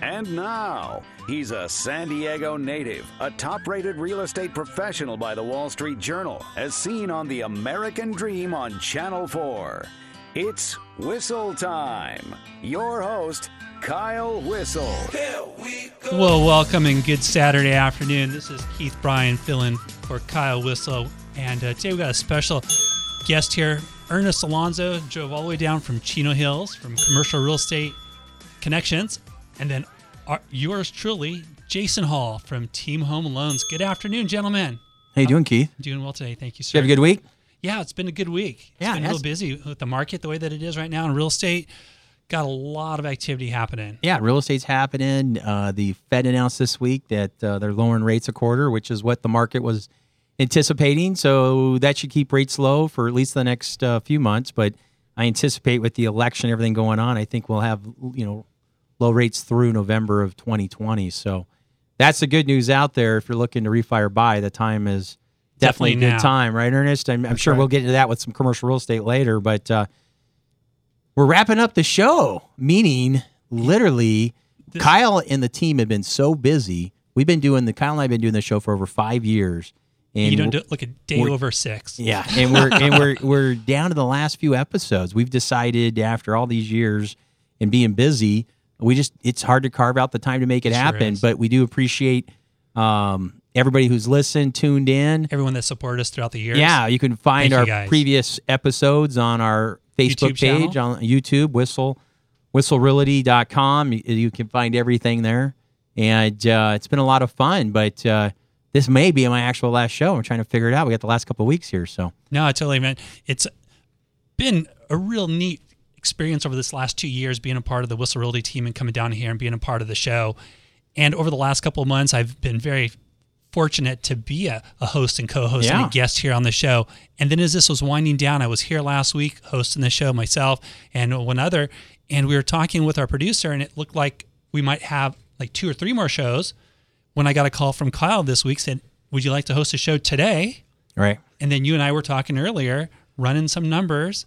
And now, he's a San Diego native, a top rated real estate professional by the Wall Street Journal, as seen on The American Dream on Channel 4. It's Whissel Time. Your host, Kyle Whissel. Well, welcome and good Saturday afternoon. This is Keith Bryan filling for Kyle Whissel. And uh, today we got a special guest here. Ernest Alonso drove all the way down from Chino Hills from Commercial Real Estate Connections. And then our, yours truly, Jason Hall from Team Home Loans. Good afternoon, gentlemen. How you doing, Keith? Doing well today. Thank you, You sir. have a good week? Yeah, it's been a good week. It's Yeah, been it real busy with the market the way that it is right now in real estate. Got a lot of activity happening. Yeah, real estate's happening. Uh, the Fed announced this week that uh, they're lowering rates a quarter, which is what the market was anticipating. So that should keep rates low for at least the next uh, few months. But I anticipate with the election, everything going on, I think we'll have you know low rates through November of 2020. So that's the good news out there. If you're looking to refi or buy, the time is definitely, Definitely a good now. time, right, Ernest? I'm, I'm sure right. we'll get into that with some commercial real estate later, but. Uh, we're wrapping up the show, meaning literally, Kyle and the team have been so busy. We've been doing the Kyle and I have been doing the show for over five years, and you don't do, look a day over six. yeah, and we're and we're we're down to the last few episodes. We've decided after all these years and being busy, we just it's hard to carve out the time to make it happen. But we do appreciate um, everybody who's listened, tuned in. Everyone that supported us throughout the years. Yeah, you can find Thank our previous episodes on our Facebook YouTube channel. page on YouTube, whissel whisselrealty.com. You, you can find everything there. And uh, it's been a lot of fun, but uh, this may be my actual last show. I'm trying to figure it out. We got the last couple of weeks here, so No, I totally meant it's been a real neat experience over this last two years being a part of the Whissel Realty team and coming down here and being a part of the show. And over the last couple of months, I've been very fortunate to be a, a host and co-host and a guest here on the show. And then as this was winding down, I was here last week hosting the show myself and one other, and we were talking with our producer, and it looked like we might have like two or three more shows. When I got a call from Kyle this week, said, "Would you like to host a show today?" right. And then you and I were talking earlier, running some numbers,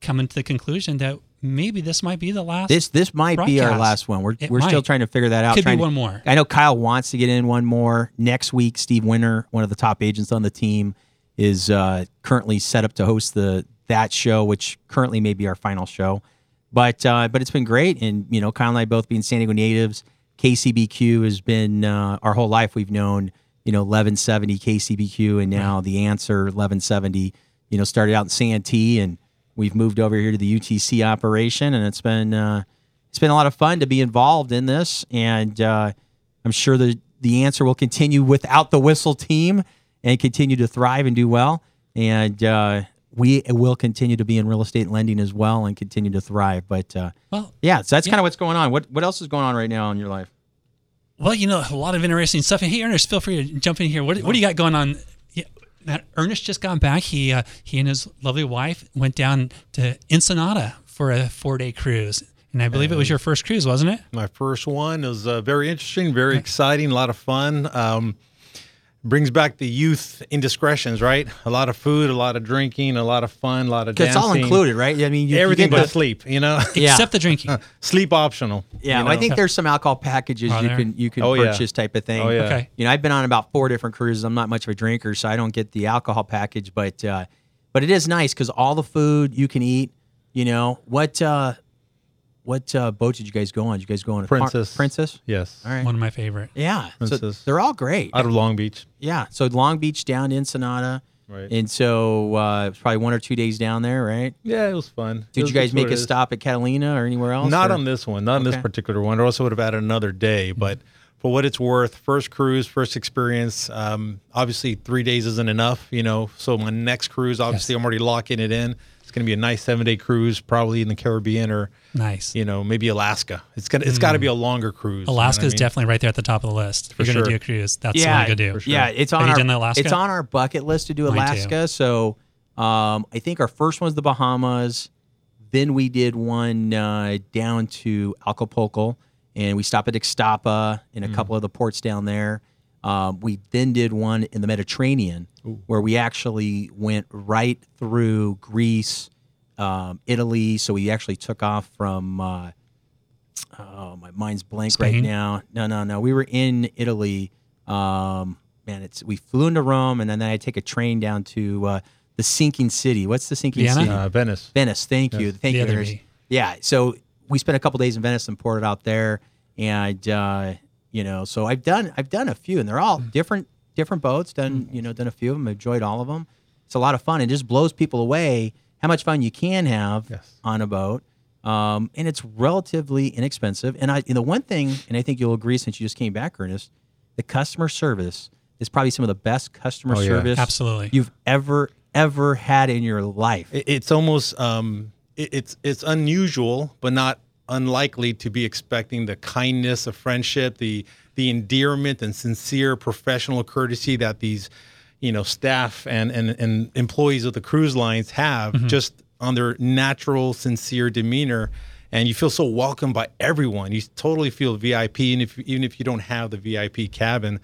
coming to the conclusion that maybe this might be the last. This this might be our last one. We're It we're still trying to figure that out. Could be trying to- one more. I know Kyle wants to get in one more next week. Steve Winter, one of the top agents on the team, is uh, currently set up to host the that show, which currently may be our final show. But uh, but it's been great, and you know Kyle and I both being San Diego natives. KCBQ has been uh, our whole life. We've known you know 1170 KCBQ, and now the answer 1170. You know started out in Santee, and we've moved over here to the UTC operation, and it's been uh, it's been a lot of fun to be involved in this, and uh, I'm sure the the answer will continue without the Whissel team and continue to thrive and do well. And uh, we will continue to be in real estate lending as well and continue to thrive. But uh, well, yeah, so that's Yeah. kind of what's going on. What what else is going on right now in your life? well, you know, a lot of interesting stuff. And hey, Ernest, feel free to jump in here. What, what do you got going on? That Ernest just got back. He uh, he and his lovely wife went down to Ensenada for a four day cruise, and I believe it was your first cruise, wasn't it? My first one was uh, very interesting, very exciting, a lot of fun. Um, brings back the youth indiscretions, right? A lot of food, a lot of drinking, a lot of fun, a lot of dancing. it's all included, right? I mean, you, you Everything get but the- sleep, you know. Yeah. Except the drinking. sleep optional. Yeah, you well, I think there's some alcohol packages Are you there? can you can Oh, yeah. purchase type of thing. Oh, yeah. Okay. You know, I've been on about four different cruises. I'm not much of a drinker, so I don't get the alcohol package, but uh, but it is nice because all the food you can eat. You know what? Uh, what uh, boat did you guys go on? Did you guys go on a par- Princess. Princess. Yes. All right. One of my favorite. Yeah. So Princess. they're all great. Out of Long Beach. Yeah. So Long Beach down to Ensenada, Right. and so uh, it was probably one or two days down there, right? Yeah, it was fun. It Did was you guys just make what a it is. stop at Catalina or anywhere else? Not or- on this one, not on Okay. this particular one. I also would have added another day, but for what it's worth, first cruise, first experience. Um, obviously, three days isn't enough, you know. So my next cruise, obviously, I'm already locking it in. It's going to be a nice seven day cruise, probably in the Caribbean or Nice. you know maybe Alaska. It's gonna it's got to be a longer cruise. you know what Alaska I is mean? definitely right there at the top of the list. If you're going to do a cruise, that's the yeah, one to go do. sure. Yeah, it's on Have you our done Alaska? it's on our bucket list to do Alaska. So um, I think our first one's the Bahamas. Then we did one uh, down to Acapulco, and we stopped at Ixtapa and a couple of the ports down there. Um, we then did one in the Mediterranean, where we actually went right through Greece, um, Italy. So we actually took off from uh, oh, my mind's blank right now. No, no, no. We were in Italy. Um, man, it's we flew into Rome, and then I take a train down to uh, the sinking city. What's the sinking Vienna? city? Uh, Venice. Venice. Thank you. Thank The you. other There's- V. Yeah. So we spent a couple days in Venice and ported out there, and uh, you know, so I've done I've done a few, and they're all Hmm. different different boats. Done you know done a few of them. Enjoyed all of them. It's a lot of fun. It just blows people away how much fun you can have Yes. on a boat. Um, and it's relatively inexpensive. And I, and the one thing, and I think you'll agree since you just came back, Ernest, the customer service is probably some of the best customer Oh, yeah. service Absolutely. you've ever ever had in your life. It- it's almost um, it, it's it's unusual, but not unlikely to be expecting the kindness of friendship, the the endearment and sincere professional courtesy that these you know staff and and, and employees of the cruise lines have just on their natural sincere demeanor. And you feel so welcomed by everyone. You totally feel vip and if even if you don't have the vip cabin.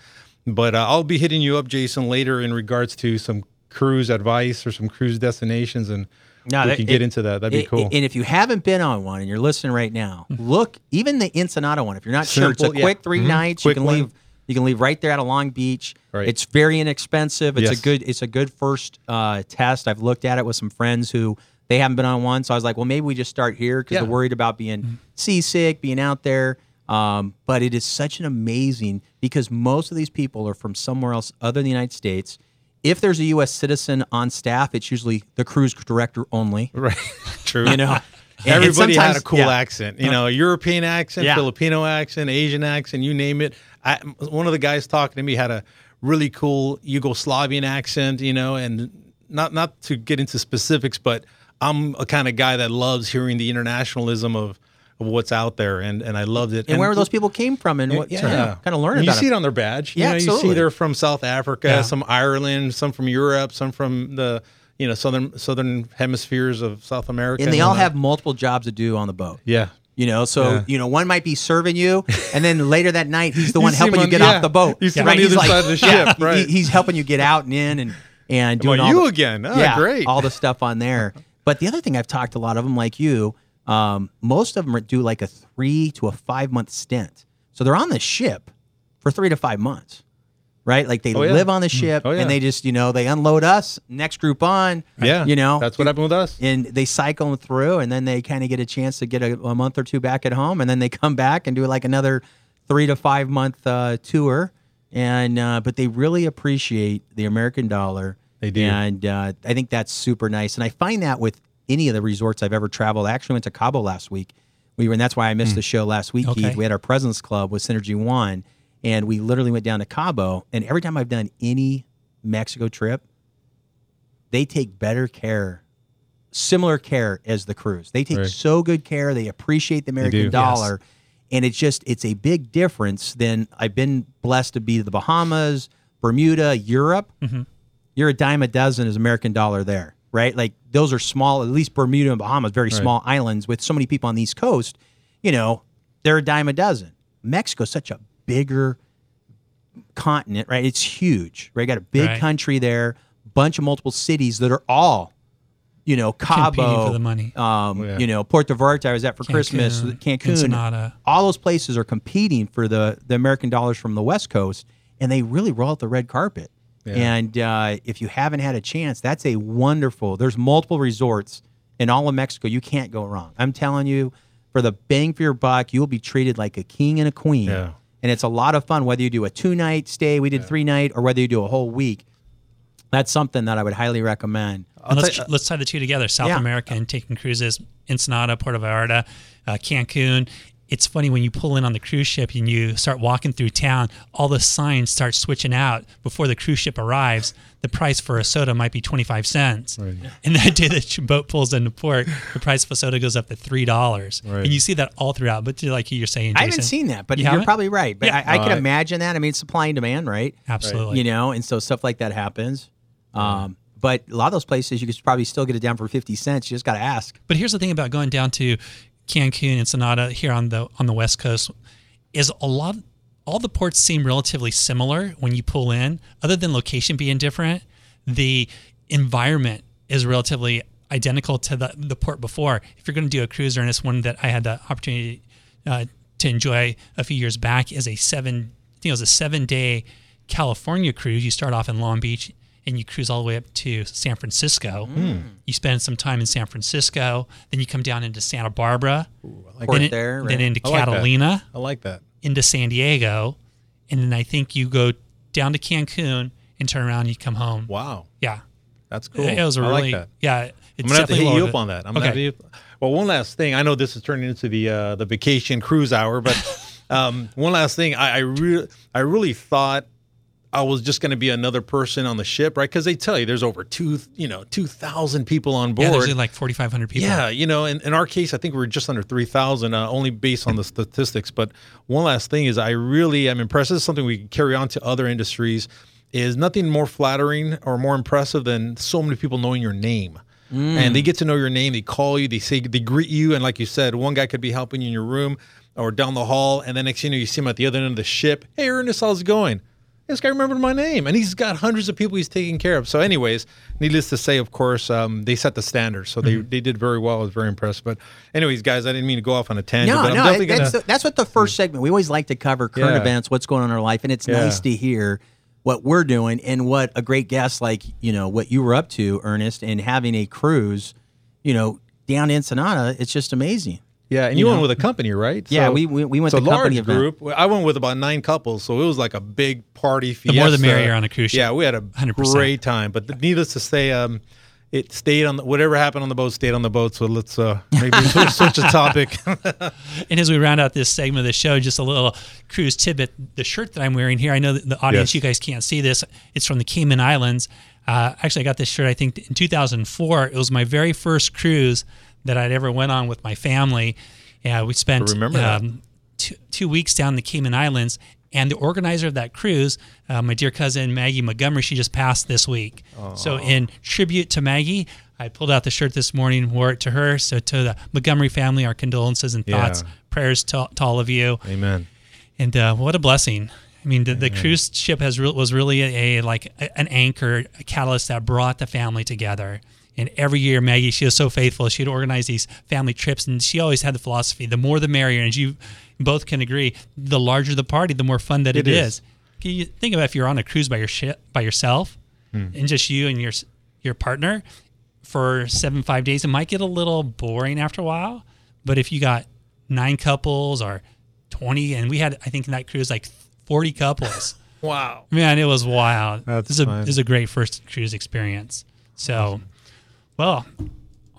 But uh, i'll be hitting you up jason later in regards to some cruise advice or some cruise destinations and No, we can get it- into that that'd be it- cool And if you haven't been on one and you're listening right now, look even the Ensenada one. If you're not sure, it's a Simple, yeah. quick 3 Mhm. nights. Quick you can one. leave. You can leave right there out of Long Beach. Right. It's very inexpensive. It's Yes. a good. It's a good first uh, test. I've looked at it with some friends who they haven't been on one, so I was like, well, maybe we just start here because Yeah. they're worried about being seasick, being out there. Um, but it is such an amazing because most of these people are from somewhere else other than the United States. If there's a U.S. citizen on staff, it's usually the cruise director only. right true You know, And- Everybody had a cool yeah. accent, you know, uh-huh. European accent, Yeah. Filipino accent, Asian accent, you name it. I, one of the guys talking to me had a really cool Yugoslavian accent, you know, and not not to get into specifics, but I'm a kind of guy that loves hearing the internationalism of, of what's out there, and and I loved it. and where those people came from and what yeah, kind of learn And you about see it. it on their badge. Yeah, you know, you absolutely. see they're from South Africa, Yeah. some Ireland, some from Europe, some from the you know southern southern hemispheres of South America, and they all have multiple jobs to do on the boat. yeah. You know, so Yeah. you know one might be serving you, and then later that night he's the one helping him you get yeah. off the boat. You see right? on the He's other like- side of the yeah, ship, he- he's helping you get out and in, and and doing all you the, again. Oh, yeah, great. all the stuff on there. But the other thing I've talked to a lot of them, like you, um, most of them do like a three to a five month stint. So they're on the ship for three to five months, right? Like they Oh, yeah. live on the ship Oh, yeah. and they just, you know, they unload us, next group on. Yeah, you know, that's what happened with us. and they cycle them through and then they kind of get a chance to get a, a month or two back at home and then they come back and do like another three to five month uh, tour and uh, but they really appreciate the american dollar They do. and uh, i think that's super nice and i find that with any of the resorts i've ever traveled i actually went to cabo last week we were and that's why i missed hmm. the show last week Okay. Keith. we had our president's club with synergy one and we literally went down to cabo and every time i've done any mexico trip they take better care similar care as the cruise. They take Right. so good care. They appreciate the American do. dollar. And it's just it's a big difference than I've been blessed to be the Bahamas, Bermuda, Europe. Mm-hmm. You're a dime a dozen as American dollar there, right? Like those are small, at least Bermuda and Bahamas, very small islands with so many people on the East Coast, you know, they're a dime a dozen. Mexico's such a bigger continent, right? It's huge, right? Got a big Right. country there, bunch of multiple cities that are all, you know, Cabo, for the money. um, yeah. you know, Puerto Vallarta I was at for Christmas, Cancun, Cancun, Ensenada. all those places are competing for the the American dollars from the West Coast, and they really roll out the red carpet. And uh, if you haven't had a chance, that's a wonderful. There's multiple resorts in all of Mexico. You can't go wrong. I'm telling you, for the bang for your buck, you'll be treated like a king and a queen. Yeah. And it's a lot of fun whether you do a two night stay, we did three night, or whether you do a whole week. That's something that I would highly recommend. Let's, tell let's tie the two together South Yeah. America and taking cruises, Ensenada, Puerto Vallarta, uh, Cancun. It's funny when you pull in on the cruise ship and you start walking through town, all the signs start switching out before the cruise ship arrives. The price for a soda might be 25 cents. And that day that your boat pulls into port, the price of a soda goes up to $3. Right. And you see that all throughout. But like you're saying, I haven't seen that, but You you are probably right. But Yeah. I, I can imagine that. I mean, supply and demand, right? Absolutely. You know, and so stuff like that happens. Um, but a lot of those places, you could probably still get it down for 50 cents. You just got to ask. But here's the thing about going down to Cancun and Sonata here on the on the west coast is a lot all the ports seem relatively similar when you pull in other than location being different the environment is relatively identical to the, the port before if you're going to do a cruiser and it's one that i had the opportunity uh, to enjoy a few years back is a seven. I think it was a seven day California cruise. You start off in Long Beach and you cruise all the way up to San Francisco. You spend some time in San Francisco, then you come down into Santa Barbara, like Port then, it- there, right? then into I like. Catalina, I like that. into San Diego, and then I think you go down to Cancun and turn around and you come home. Wow, Yeah, that's cool. it was a I really like that. yeah. It's I'm gonna have to definitely hit you up it. on that. I'm okay. gonna have to hit- well, one last thing. I know this is turning into the uh, the vacation cruise hour, but um, one last thing. I, I really I really thought I was just going to be another person on the ship, right? Because they tell you there's over two you know two thousand people on board. Yeah, there's like 4,500 people. Yeah, you know, in, in our case, I think we are just under 3,000, uh, only based on the statistics. But one last thing is I really am impressed. This is something we can carry on to other industries is nothing more flattering or more impressive than so many people knowing your name. And they get to know your name. They call you. They say they greet you. And like you said, one guy could be helping you in your room or down the hall, and then next thing you know, you see him at the other end of the ship. Hey, Ernest, how's it going? This guy remembered my name, and he's got hundreds of people he's taking care of. So, anyways, needless to say, of course, um, they set the standard, so they, they did very well. I was very impressed. But, anyways, guys, I didn't mean to go off on a tangent. No, but I'm no, definitely that's, gonna. that's what the first segment. We always like to cover current Yeah. events, what's going on in our life, and it's Yeah. nice to hear what we're doing and what a great guest like you know what you were up to, Ernest, and having a cruise, you know, down in Ensenada. It's just amazing. Yeah, and you, went with a company, right? Yeah, we- we- we went it's to a company large event. group. I went with about nine couples, so it was like a big party. Fiesta. more the merrier on a cruise ship. Yeah, we had a 100%. great time. But needless to say, um, it stayed on the, whatever happened on the boat stayed on the boat. So let's uh, maybe switch, switch the topic. And as we round out this segment of the show, just a little cruise tidbit. The shirt that I'm wearing here, I know that the audience, Yes. you guys can't see this. It's from the Cayman Islands. Uh, actually, I got this shirt, I think, in 2004. It was my very first cruise that I'd ever went on with my family. Yeah, we spent um, two, two weeks down the Cayman Islands. And the organizer of that cruise, uh, my dear cousin Maggie Montgomery, she just passed this week. So, in tribute to Maggie, I pulled out the shirt this morning, wore it to her. So, to the Montgomery family, our condolences and Yeah. thoughts, prayers to, to all of you. Amen. And uh, what a blessing! I mean, the, the cruise ship has re- was really a, a like a, an anchor, a catalyst that brought the family together. And every year, Maggie, she was so faithful. She'd organize these family trips, and she always had the philosophy: the more, the merrier. And you both can agree, the larger the party, the more fun that It it is. is. Can you think about if you're on a cruise by your ship by yourself, hmm. and just you and your your partner for seven five days, it might get a little boring after a while. But if you got nine couples or twenty, and we had I think in that cruise like forty couples. Wow. Man, it was wild. That's this is a this is a great first cruise experience. So, well,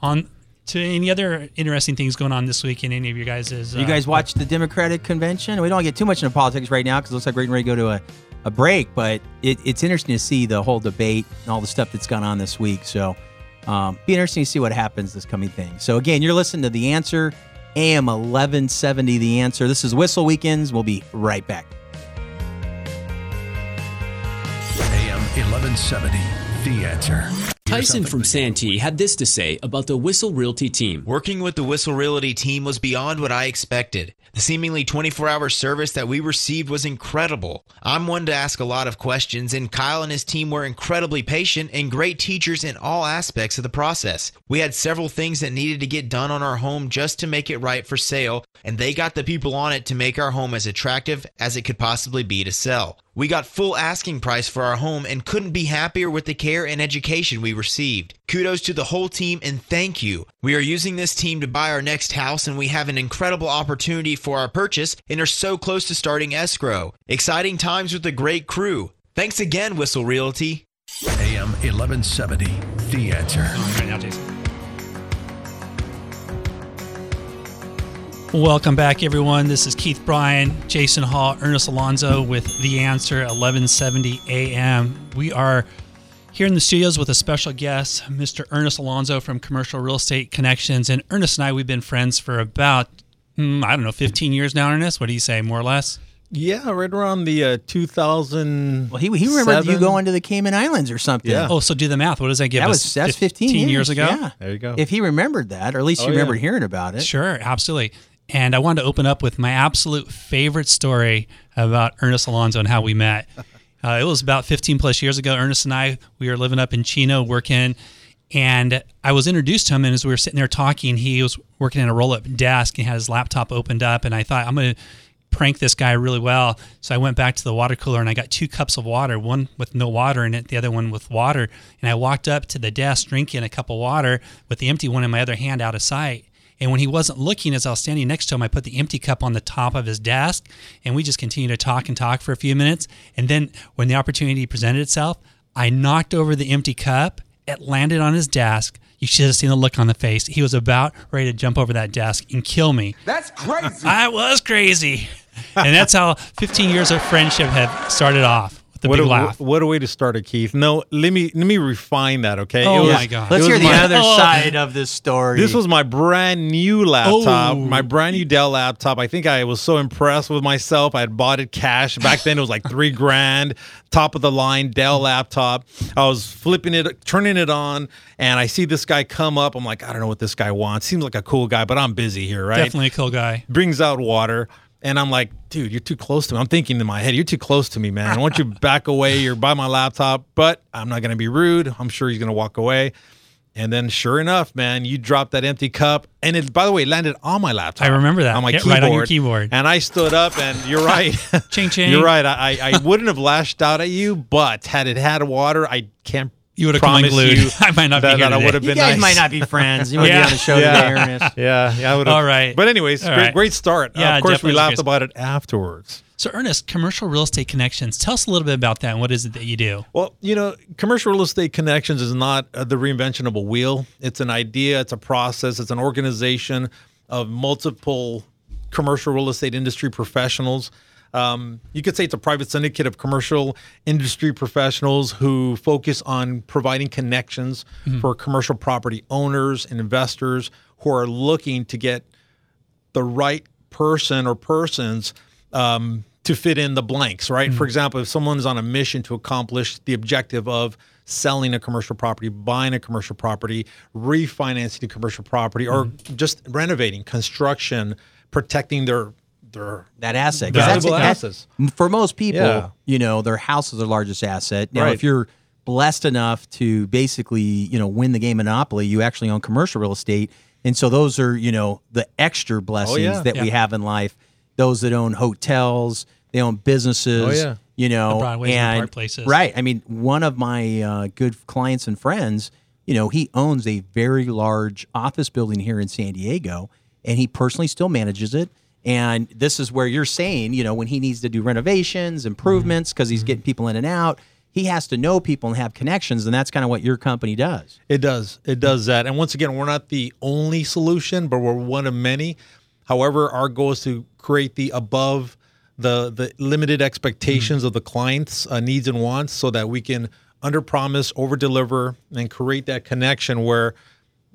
on to any other interesting things going on this week in any of your guys' uh, You guys watch the Democratic convention? We don't get too much into politics right now because it looks like we're getting ready to go to a, a break, but it, it's interesting to see the whole debate and all the stuff that's gone on this week. So, um, be interesting to see what happens this coming thing. So, again, you're listening to The Answer, AM 1170 The Answer. This is Whissel Weekends. We'll be right back. AM 1170, The Answer. Tyson from Santee had this to say about the Whissel Realty team. Working with the Whissel Realty team was beyond what I expected. The seemingly 24 hour service that we received was incredible. I'm one to ask a lot of questions, and Kyle and his team were incredibly patient and great teachers in all aspects of the process. We had several things that needed to get done on our home just to make it right for sale, and they got the people on it to make our home as attractive as it could possibly be to sell. We got full asking price for our home and couldn't be happier with the care and education we received. Kudos to the whole team and thank you. We are using this team to buy our next house and we have an incredible opportunity for our purchase and are so close to starting escrow. Exciting times with a great crew. Thanks again, Whissel Realty. AM 1170, The Answer. right now, Jason. Welcome back, everyone. This is Keith Bryan, Jason Hall, Ernest Alonso with The Answer, 1170 AM. We are here in the studios with a special guest, Mr. Ernest Alonso from Commercial Real Estate Connections. And Ernest and I, we've been friends for about, mm, I don't know, 15 years now, Ernest. What do you say, more or less? Yeah, right around the uh, 2000. Well, he, he remembered you going to the Cayman Islands or something. Yeah. Oh, so do the math. What does that give That us? was that's 15, years ago? Yeah. There you go. If he remembered that, or at least Oh, you remembered yeah. hearing about it. Sure, absolutely. And I wanted to open up with my absolute favorite story about Ernest Alonso and how we met. Uh, it was about 15 plus years ago. Ernest and I, we were living up in Chino working, And I was introduced to him, and as we were sitting there talking, he was working in a roll up desk and had his laptop opened up. And I thought, I'm going to prank this guy really well. So I went back to the water cooler and I got two cups of water, one with no water in it, the other one with water. And I walked up to the desk drinking a cup of water with the empty one in my other hand out of sight. And when he wasn't looking, as I was standing next to him, I put the empty cup on the top of his desk and we just continued to talk and talk for a few minutes. And then when the opportunity presented itself, I knocked over the empty cup. It landed on his desk. You should have seen the look on the face. He was about ready to jump over that desk and kill me. That's crazy. I was crazy. And that's how 15 years of friendship have started off the what big a, laugh. What a way to start it, Keith. No, let me let me refine that. Okay. Oh It my God. Let's hear the my- other Oh. side of this story. This was my brand new laptop, Oh. my brand new Dell laptop. I think I was so impressed with myself. I had bought it cash. Back then it was like three grand, top of the line Dell laptop. I was flipping it, turning it on, and I see this guy come up. I'm like, I don't know what this guy wants. Seems like a cool guy, but I'm busy here, right? Definitely a cool guy. brings out water. And I'm like, dude, you're too close to me. I'm thinking in my head, you're too close to me, man. I want you back away. You're by my laptop, but I'm not going to be rude. I'm sure he's going to walk away. And then, sure enough, man, you dropped that empty cup, and it, by the way, landed on my laptop. I remember that. on my Yeah, keyboard. right on your keyboard. And I stood up, and you're right. Ching, ching. You're right. I, I I wouldn't have lashed out at you, but had it had water, I can't. You would have come promise unglued. you I might not be that, here that I today. would have you been guys nice. might not be friends. You might Yeah. be on the show Yeah. today, Ernest. Yeah, yeah, I would have. All right. But anyways, All great, right. great start. Yeah, of course, we laughed great. about it afterwards. So, Ernest, commercial real estate connections. Tell us a little bit about that and what is it that you do? Well, you know, commercial real estate connections is not uh, the reinvention of a wheel. It's an idea, it's a process, it's an organization of multiple commercial real estate industry professionals. Um, you could say it's a private syndicate of commercial industry professionals who focus on providing connections for commercial property owners and investors who are looking to get the right person or persons um, to fit in the blanks, right? For example, if someone's on a mission to accomplish the objective of selling a commercial property, buying a commercial property, refinancing a commercial property, or just renovating, construction, protecting their their that asset. Valuable that's- assets. For most people, Yeah. you know, their house is their largest asset. Now, Right. if you're blessed enough to basically, you know, win the game Monopoly, you actually own commercial real estate. And so those are, you know, the extra blessings yeah. that we have in life. Those that own hotels, they own businesses. Oh, yeah. You know, The Broadways and the Places. right. I mean, one of my uh, good clients and friends, you know, he owns a very large office building here in San Diego, and he personally still manages it. And this is where you're saying, you know, when he needs to do renovations, improvements, mm-hmm. because he's getting mm-hmm. people in and out, he has to know people and have connections, and that's kind of what your company does. It does. It mm-hmm. does that. And once again, we're not the only solution, but we're one of many. However, our goal is to create the above the the limited expectations of the client's uh, needs and wants, so that we can under promise, over deliver, and create that connection where,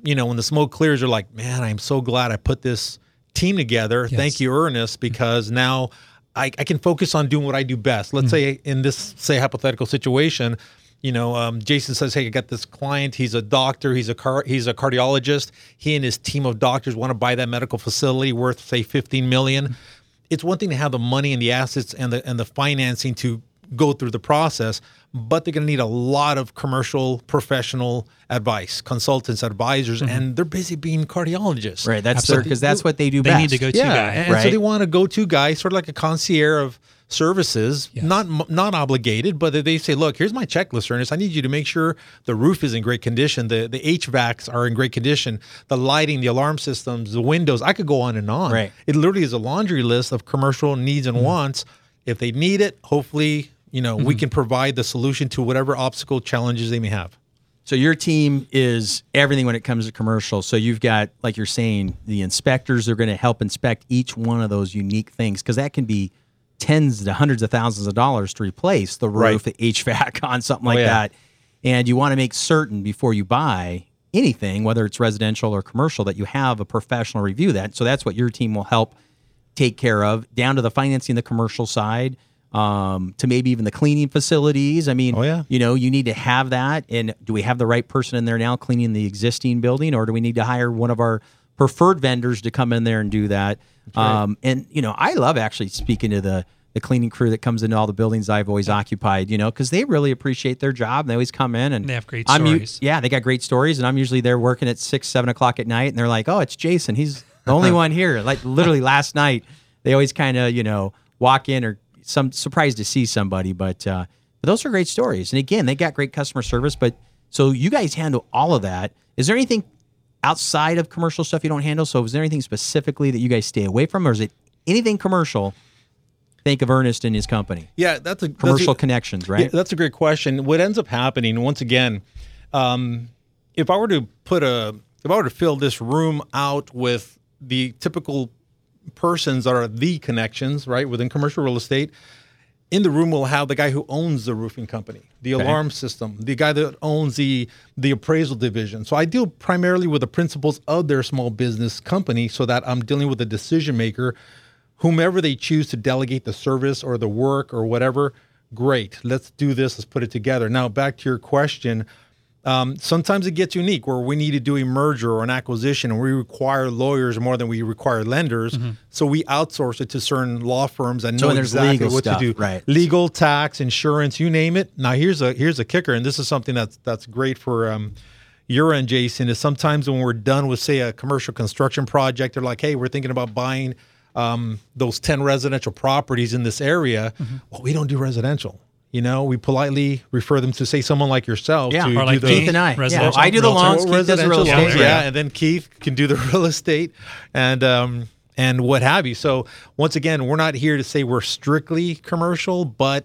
you know, when the smoke clears, you're like, man, I'm so glad I put this team together. Thank you, Ernest, mm-hmm. because now I, I can focus on doing what I do best. Let's mm-hmm. say in this say hypothetical situation, you know, um, Jason says, "Hey, I got this client. He's a doctor. He's a car. He's a cardiologist. He and his team of doctors want to buy that medical facility worth say 15 million. Mm-hmm. It's one thing to have the money and the assets and the and the financing to go through the process, but they're going to need a lot of commercial professional advice, consultants, advisors, and they're busy being cardiologists. Right. That's Absolutely. because that's what they do They best. need to go to Yeah, guy. and so they want a go-to guy, sort of like a concierge of services, not not obligated, but they say, "Look, here's my checklist, Ernest. I need you to make sure the roof is in great condition, the the HVACs are in great condition, the lighting, the alarm systems, the windows. I could go on and on. Right. It literally is a laundry list of commercial needs Mm-hmm. and wants. If they need it, hopefully, you know, we mm-hmm. can provide the solution to whatever obstacle challenges they may have. So your team is everything when it comes to commercial. So you've got, like you're saying, the inspectors are going to help inspect each one of those unique things because that can be tens to hundreds of thousands of dollars to replace the roof, the HVAC on something oh, like yeah. that. And you want to make certain before you buy anything, whether it's residential or commercial, that you have a professional review that. So that's what your team will help take care of, down to the financing, the commercial side, um, to maybe even the cleaning facilities. I mean, Oh, yeah. you know, you need to have that. And do we have the right person in there now cleaning the existing building, or do we need to hire one of our preferred vendors to come in there and do that? Um, and you know, I love actually speaking to the the cleaning crew that comes into all the buildings I've always occupied, you know, because they really appreciate their job. And they always come in and They have great I'm u- stories. yeah, they got great stories, and I'm usually there working at six, seven o'clock at night, and they're like, "Oh, it's Jason. He's the only one here." Like literally last night, they always kind of you know walk in or some surprised to see somebody, but uh, but those are great stories. And again, they got great customer service. But so you guys handle all of that. Is there anything outside of commercial stuff you don't handle? So is there anything specifically that you guys stay away from, or is it anything commercial? Think of Ernest and his company. Yeah, that's a that's Commercial a- connections, Yeah, right? that's a great question. What ends up happening once again, um, if I were to put a, if I were to fill this room out with the typical persons that are the connections, right, within commercial real estate, in the room we'll have the guy who owns the roofing company, the alarm system, the guy that owns the the appraisal division. So I deal primarily with the principals of their small business company, so that I'm dealing with a decision maker, whomever they choose to delegate the service or the work or whatever. Great, let's do this. Let's put it together. Now back to your question. Um, sometimes it gets unique where we need to do a merger or an acquisition and we require lawyers more than we require lenders. So we outsource it to certain law firms that So know exactly what stuff, to do. right. Legal, tax, insurance, you name it. Now here's a here's a kicker, and this is something that's that's great for um, your end, Jason. Is sometimes when we're done with say a commercial construction project, they're like, hey, we're thinking about buying um, those ten residential properties in this area. Mm-hmm. Well, we don't do residential. You know, we politely refer them to say someone like yourself. Yeah, to Or do like the, Keith and I. Yeah, I do the realtor. loans. Keith does real estate. loans, yeah, and then Keith can do the real estate and um and what have you. So once again, we're not here to say we're strictly commercial, but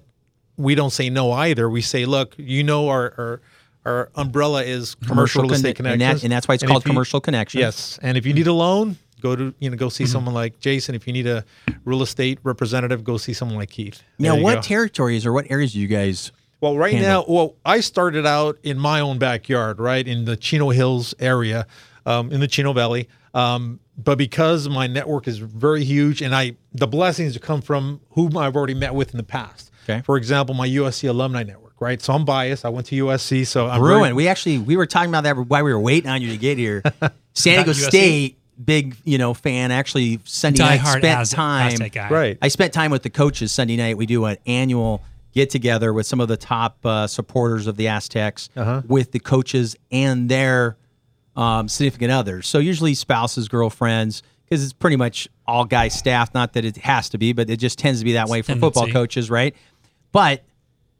we don't say no either. We say, look, you know, our our, our umbrella is commercial, real estate conne- and, connections, that, and that's why it's if called you- commercial connections. Yes, and if you need a loan, go to you know go see Mm-hmm. someone like Jason. If you need a real estate representative, go see someone like Keith. Now, There what go. territories or what areas do you guys? Well, right handle? now, well, I started out in my own backyard, right in the Chino Hills area, um, in the Chino Valley. Um, but because my network is very huge, and I the blessings come from whom I've already met with in the past. Okay. For example, my USC alumni network, right? So I'm biased. I went to USC, so I'm Bruin. very- We actually we were talking about that while we were waiting on you to get here. San Diego? State, big you know fan. Actually, Sunday Die night hard spent Az- time. Aztec guy. right. I spent time with the coaches Sunday night. We do an annual get together with some of the top uh, supporters of the Aztecs, Uh-huh. with the coaches and their um, significant others. So usually spouses, girlfriends, because it's pretty much all guy staff. Not that it has to be, but it just tends to be that way for football coaches, right? But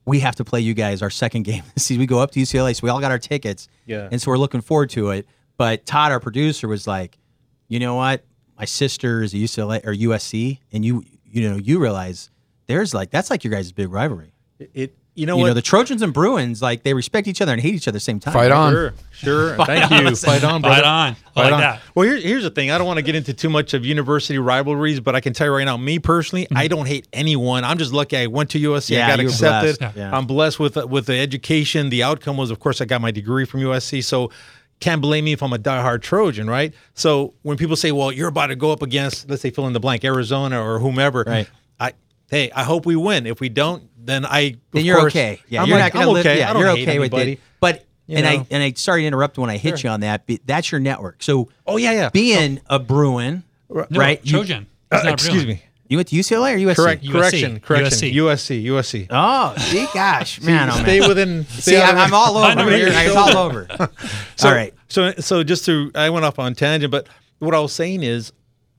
we have to play you guys our second game this season. We go up to UCLA, so we all got our tickets. Yeah. And so we're looking forward to it. But Todd, our producer, was like, you know what? My sister is a UCLA or USC, and you you know, you realize there's like that's like your guys' big rivalry. it. You know You what? know, the Trojans and Bruins, like they respect each other and hate each other at the same time. Fight on. Sure, sure. Thank you. Fight on, brother. Fight on. Fight like on. that. Well, here, here's the thing. I don't want to get into too much of university rivalries, but I can tell you right now, me personally, mm-hmm. I don't hate anyone. I'm just lucky. I went to USC. Yeah, I got accepted. blessed. Yeah. I'm blessed with with the education. The outcome was, of course, I got my degree from USC. So can't blame me if I'm a diehard Trojan, right? So when people say, "Well, you're about to go up against," let's say, fill in the blank, Arizona or whomever, Right. I hey, I hope we win. If we don't, then I of Then you're course- okay. Yeah, I'm you're like, not going to I'm live. okay. Yeah, I don't you're hate okay with anybody. it. But You and I know? and I sorry to interrupt when I hit you on that. But that's your network. So Oh yeah, yeah. being a Bruin, No, right? you- Trojan. Uh, excuse Bruin. me. You went to UCLA or USC? Correct. USC. Correction. Correction. USC. USC. USC. Oh, see, gosh, man, oh, stay man. within. Stay See, I'm, of- I'm all over Under here. your It's all over. So, all right. So so just to I went off on tangent, but what I was saying is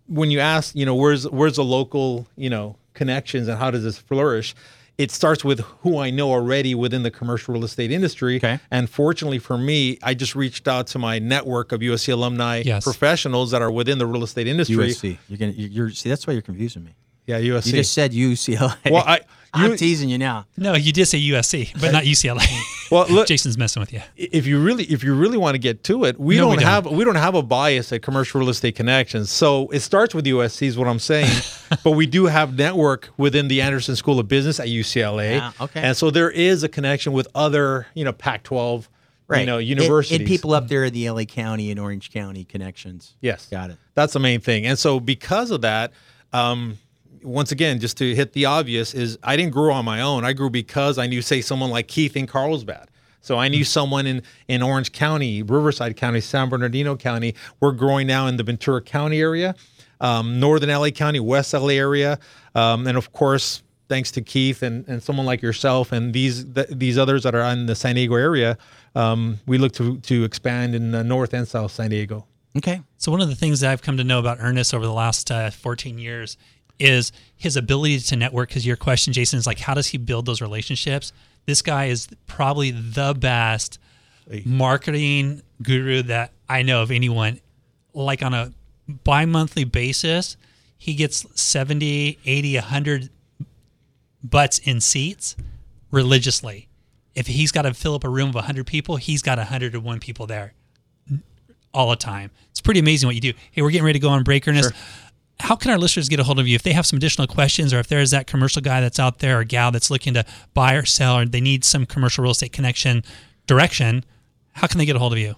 when you ask, you know, where's where's the local, you know, connections and how does this flourish? It starts with who I know already within the commercial real estate industry. Okay. And fortunately for me, I just reached out to my network of USC alumni Yes. professionals that are within the real estate industry. USC. You're gonna. You're, you're see. That's why you're confusing me. Yeah, USC. You just said UCLA. Well, I- I'm you- teasing you now. No, you did say USC, but not UCLA. well, look, Jason's messing with you. if you really if you really want to get to it, we No, don't we don't. have we don't have a bias at commercial real estate connections. So it starts with USC is what I'm saying, but we do have network within the Anderson School of Business at UCLA. Yeah, okay. And so there is a connection with other, you know, Pac-12, Right. you know, universities. and, people up there in the LA County and Orange County connections. Yes. Got it. That's the main thing. And so because of that, um, once again, just to hit the obvious, is I didn't grow on my own. I grew because I knew, say, someone like Keith in Carlsbad. So I knew someone in, in Orange County, Riverside County, San Bernardino County. We're growing now in the Ventura County area, um, Northern LA County, West LA area, um, and of course, thanks to Keith and, and someone like yourself and these th- these others that are in the San Diego area, um, we look to to expand in the North and South San Diego. Okay. So one of the things that I've come to know about Ernest over the last uh, 14 years is his ability to network. Because your question, Jason, is like, how does he build those relationships? This guy is probably the best marketing guru that I know of anyone. Like on a bi-monthly basis, he gets 70, 80, 100 butts in seats religiously. If he's got to fill up a room of 100 people, he's got 101 people there all the time. It's pretty amazing what you do. Hey, we're getting ready to go on break, Ernest. How can our listeners get a hold of you if they have some additional questions, or if there's that commercial guy that's out there or gal that's looking to buy or sell, or they need some commercial real estate connection direction? How can they get a hold of you?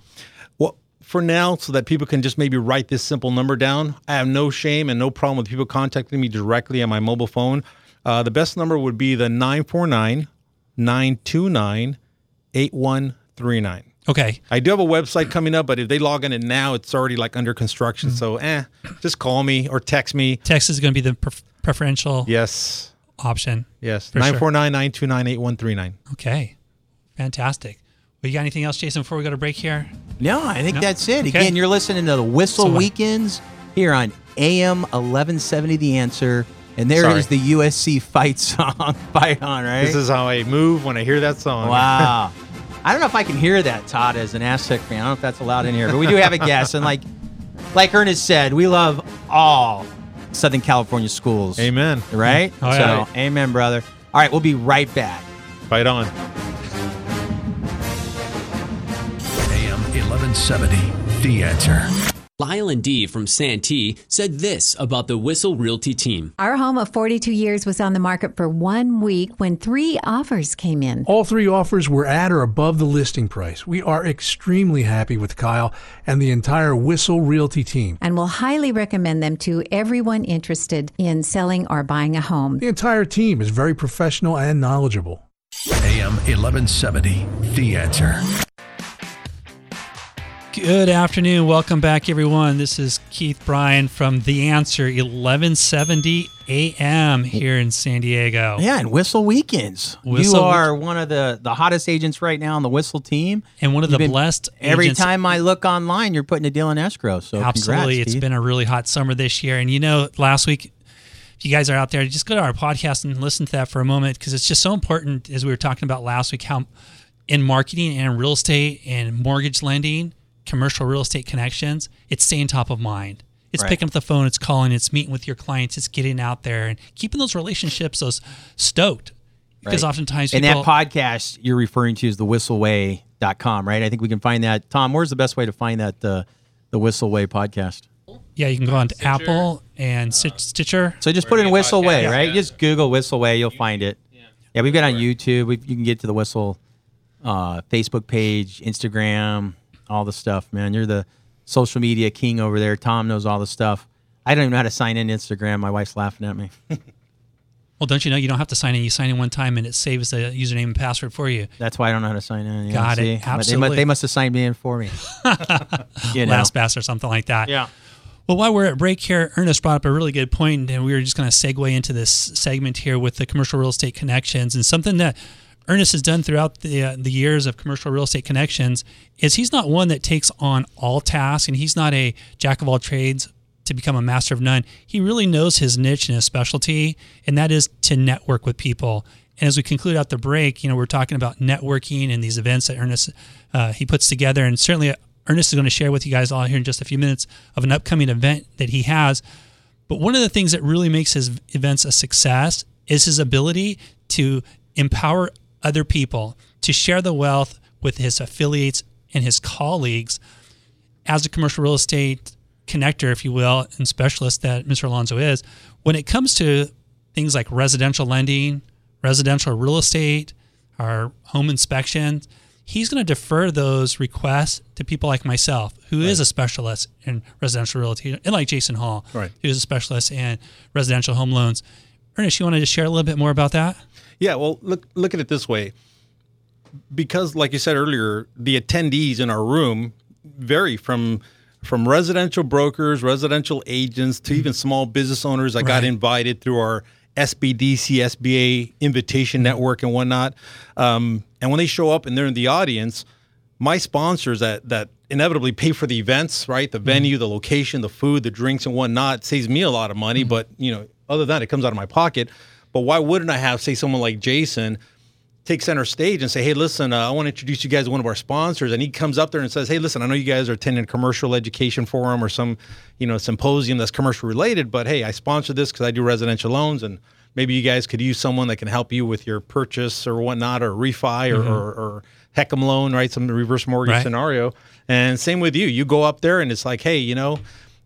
Well, for now, so that people can just maybe write this simple number down, I have no shame and no problem with people contacting me directly on my mobile phone. Uh, the best number would be the 949 929 8139. Okay, I do have a website coming up, but if they log in it now, it's already like under construction. So, eh, just call me or text me. text is going to be the pref- preferential Yes, option. yes, For 949 929 8139. Okay, fantastic. Well, you got anything else, Jason? Before we go to break here, No, I think No? that's it. Okay. Again, you're listening to the Whissel So? Weekends here on AM 1170 The Answer. And there is Sorry. the USC fight song, Fight On, right? This is how I move when I hear that song. Wow. I don't know if I can hear that, Todd, as an Aztec fan. I don't know if that's allowed in here, but we do have a guest. And like like Ernest said, we love all Southern California schools. Amen. Right? Oh, yeah. so, amen, brother. All right, we'll be right back. Fight on. AM 1170, The Answer. Lyle and Dee from Santee said this about the Whissel Realty team. Our home of 42 years was on the market for one week when three offers came in. All three offers were at or above the listing price. We are extremely happy with Kyle and the entire Whissel Realty team. And will highly recommend them to everyone interested in selling or buying a home. The entire team is very professional and knowledgeable. AM 1170, The Answer. Good afternoon. Welcome back, everyone. This is Keith Bryan from The Answer, 1170 a.m. here in San Diego. Yeah, and Whissel Weekends. Whistle you are one of the, the hottest agents right now on the Whissel team. And one of You've the blessed Every agents- time I look online, you're putting a deal in escrow. So Absolutely. congrats, It's Steve. been a really hot summer this year. And you know, last week, if you guys are out there, just go to our podcast and listen to that for a moment because it's just so important, as we were talking about last week, how in marketing and real estate and mortgage lending, commercial real estate connections, it's staying top of mind. It's Right. picking up the phone, it's calling, it's meeting with your clients, it's getting out there and keeping those relationships those stoked. Because Right. oftentimes and people, that podcast you're referring to is the whisselway.com, right? I think we can find that. Tom, where's the best way to find that uh, the Whisselway podcast? yeah, you can go on to Apple and Stitch- Stitcher. So just put in Whisselway, Yeah. right? Just Google Whisselway, you'll find it. Yeah, yeah we've got it on YouTube. we you can get to the Whissel uh, Facebook page, Instagram, all the stuff, man. You're the social media king over there. Tom knows all the stuff. I don't even know how to sign in Instagram. My wife's laughing at me. Well, don't you know you don't have to sign in? You sign in one time and it saves the username and password for you. That's why I don't know how to sign in. Got it. see? They, Absolutely. must, they must have signed me in for me. you know. LastPass or something like that. Yeah. Well, while we're at break here, Ernest brought up a really good point, and we were just going to segue into this segment here with the commercial real estate connections and something that Ernest has done throughout the uh, the years of commercial real estate connections is he's not one that takes on all tasks, and he's not a jack of all trades to become a master of none. He really knows his niche and his specialty, and that is to network with people. And as we conclude out the break, you know, we're talking about networking and these events that Ernest uh, he puts together, and certainly Ernest is going to share with you guys all here in just a few minutes of an upcoming event that he has. But one of the things that really makes his events a success is his ability to empower other people to share the wealth with his affiliates and his colleagues as a commercial real estate connector, if you will, and specialist that Mr. Alonso is. When it comes to things like residential lending, residential real estate, our home inspections, he's going to defer those requests to people like myself, who is a specialist in residential realty, and like Jason Hall, Right. who is a specialist in residential home loans. Ernest, you wanted to share a little bit more about that? Yeah, well, look look at it this way. Because, like you said earlier, the attendees in our room vary from from residential brokers, residential agents, to even small business owners that got invited through our SBDC, SBA invitation network and whatnot. Um, and when they show up and they're in the audience, my sponsors that that inevitably pay for the events, right? The venue, the location, the food, the drinks, and whatnot saves me a lot of money. But you know, other than that, it comes out of my pocket. But why wouldn't I have, say, someone like Jason? take center stage and say, "Hey, listen, uh, I want to introduce you guys to one of our sponsors." And he comes up there and says, "Hey, listen, I know you guys are attending a commercial education forum or some, you know, symposium that's commercial related, but hey, I sponsor this because I do residential loans, and maybe you guys could use someone that can help you with your purchase or whatnot, or refi or, or, or HECM loan, right? Some reverse mortgage Right. scenario. And same with you. You go up there and it's like, hey, you know."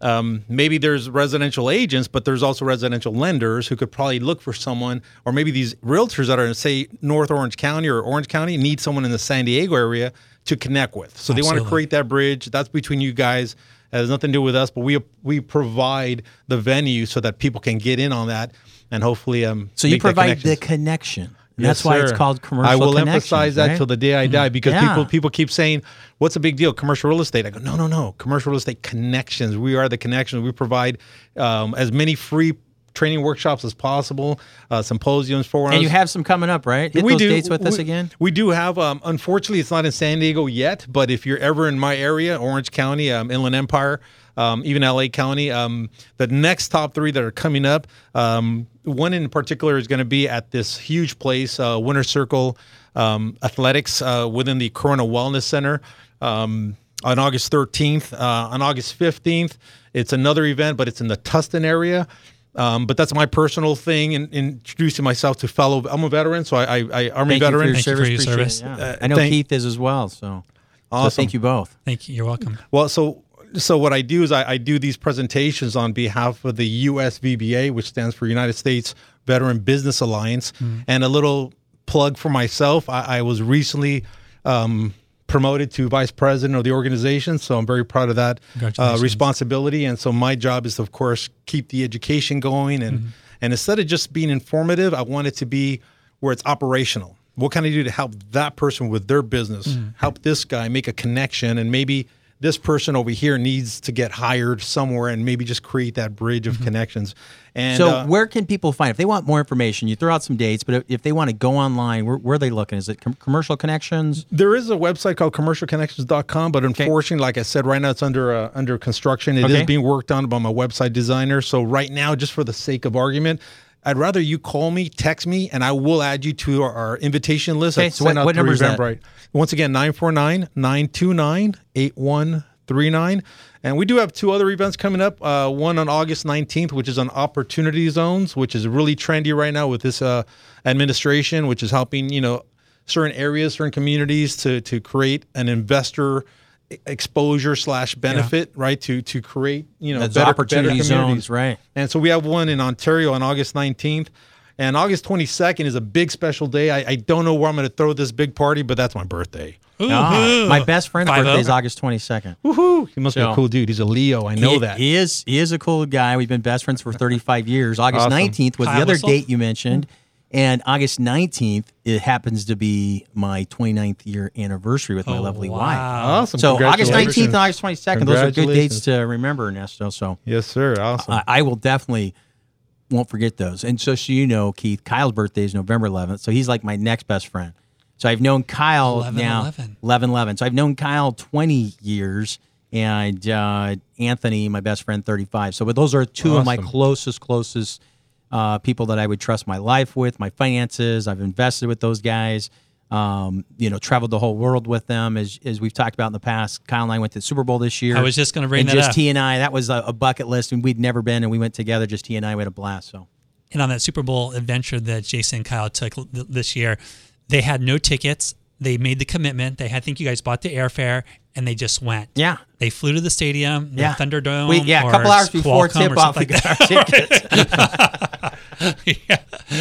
Um, maybe there's residential agents, but there's also residential lenders who could probably look for someone, or maybe these realtors that are in, say, North Orange County or Orange County need someone in the San Diego area to connect with. So they want to create that bridge. That's between you guys. It has nothing to do with us, but we we provide the venue so that people can get in on that and hopefully um. So you provide the connection. And Yes, that's why it's called commercial. I will emphasize that right? till the day I die because Yeah. people people keep saying, "What's a big deal? Commercial real estate." I go, "No, no, no. Commercial real estate connections. We are the connections. We provide um, as many free training workshops as possible, uh, symposiums for us. And you have some coming up, right? Hit those dates with us again. We do have. Um, unfortunately, it's not in San Diego yet. But if you're ever in my area, Orange County, um, Inland Empire, um, even LA County, um, the next top three that are coming up. Um, one in particular is going to be at this huge place, uh, Winter Circle um, Athletics, uh, within the Corona Wellness Center. Um, on August 13th, uh, on August 15th, it's another event, but it's in the Tustin area. Um, but that's my personal thing in, in introducing myself to fellow. I'm a veteran, so I, I, I Army Thank veteran. your Thank you for service. your service. it, yeah. Uh, I know thank- Keith is as well. So, so Awesome. thank you both. Thank you. You're welcome. Well, so so what I do is I, I do these presentations on behalf of the USVBA, which stands for United States Veteran Business Alliance, and a little plug for myself. I, I was recently um, promoted to vice president of the organization, so I'm very proud of that uh, responsibility. And so my job is, to, of course, keep the education going, and and instead of just being informative, I want it to be where it's operational. What can I do to help that person with their business? Help this guy make a connection, and maybe this person over here needs to get hired somewhere, and maybe just create that bridge of connections. And so, uh, where can people find if they want more information? You throw out some dates, but if, if they want to go online, where, where are they looking? Is it com- commercial connections? There is a website called commercialconnections.com, but unfortunately, like I said, right now it's under uh, under construction. It is Okay. being worked on by my website designer. So right now, just for the sake of argument, I'd rather you call me, text me, and I will add you to our, our invitation list. Okay, so what- what number is that? Eventbrite. Once again, 949-929-8139. And we do have two other events coming up. Uh, one on August 19th, which is on opportunity zones, which is really trendy right now with this uh, administration, which is helping, you know, certain areas, certain communities to to create an investor exposure slash benefit, right? To to create, you know, That's better, opportunity better communities. zones, right? And so we have one in Ontario on August 19th. And August 22nd is a big special day. I, I don't know where I'm going to throw this big party, but that's my birthday. Ah, my best friend's Five birthday is oh? August 22nd. Woohoo! He must be a cool dude. He's a Leo. I know he, that. He is he is a cool guy. We've been best friends for 35 years. August Awesome. 19th was Kyle the other Whissel? date you mentioned. And August 19th, it happens to be my 29th year anniversary with my Oh, lovely wow. wife. awesome. So August 19th and August 22nd, those are good dates to remember, Ernesto. So Yes, sir. Awesome. I, I will definitely won't forget those. And so, so you know, Keith, Kyle's birthday is November 11th. So he's like my next best friend. So I've known Kyle 11, now 11. 11 11. So I've known Kyle 20 years and uh, Anthony, my best friend, 35. So but those are two of my Awesome. closest, closest uh, people that I would trust my life with, my finances. I've invested with those guys. Um, you know, traveled the whole world with them as, as we've talked about in the past. Kyle and I went to the Super Bowl this year. I was just gonna bring and that just up. he and I. That was a, a bucket list, and we'd never been, and we went together. Just he and I. We had a blast. So And on that Super Bowl adventure that Jason and Kyle took this year, they had no tickets. They made the commitment. They had, I think you guys bought the airfare and they just went. yeah, They flew to the stadium, the yeah, Thunderdome. We, yeah, a couple hours before Qualcomm tip off, we got our tickets. yeah.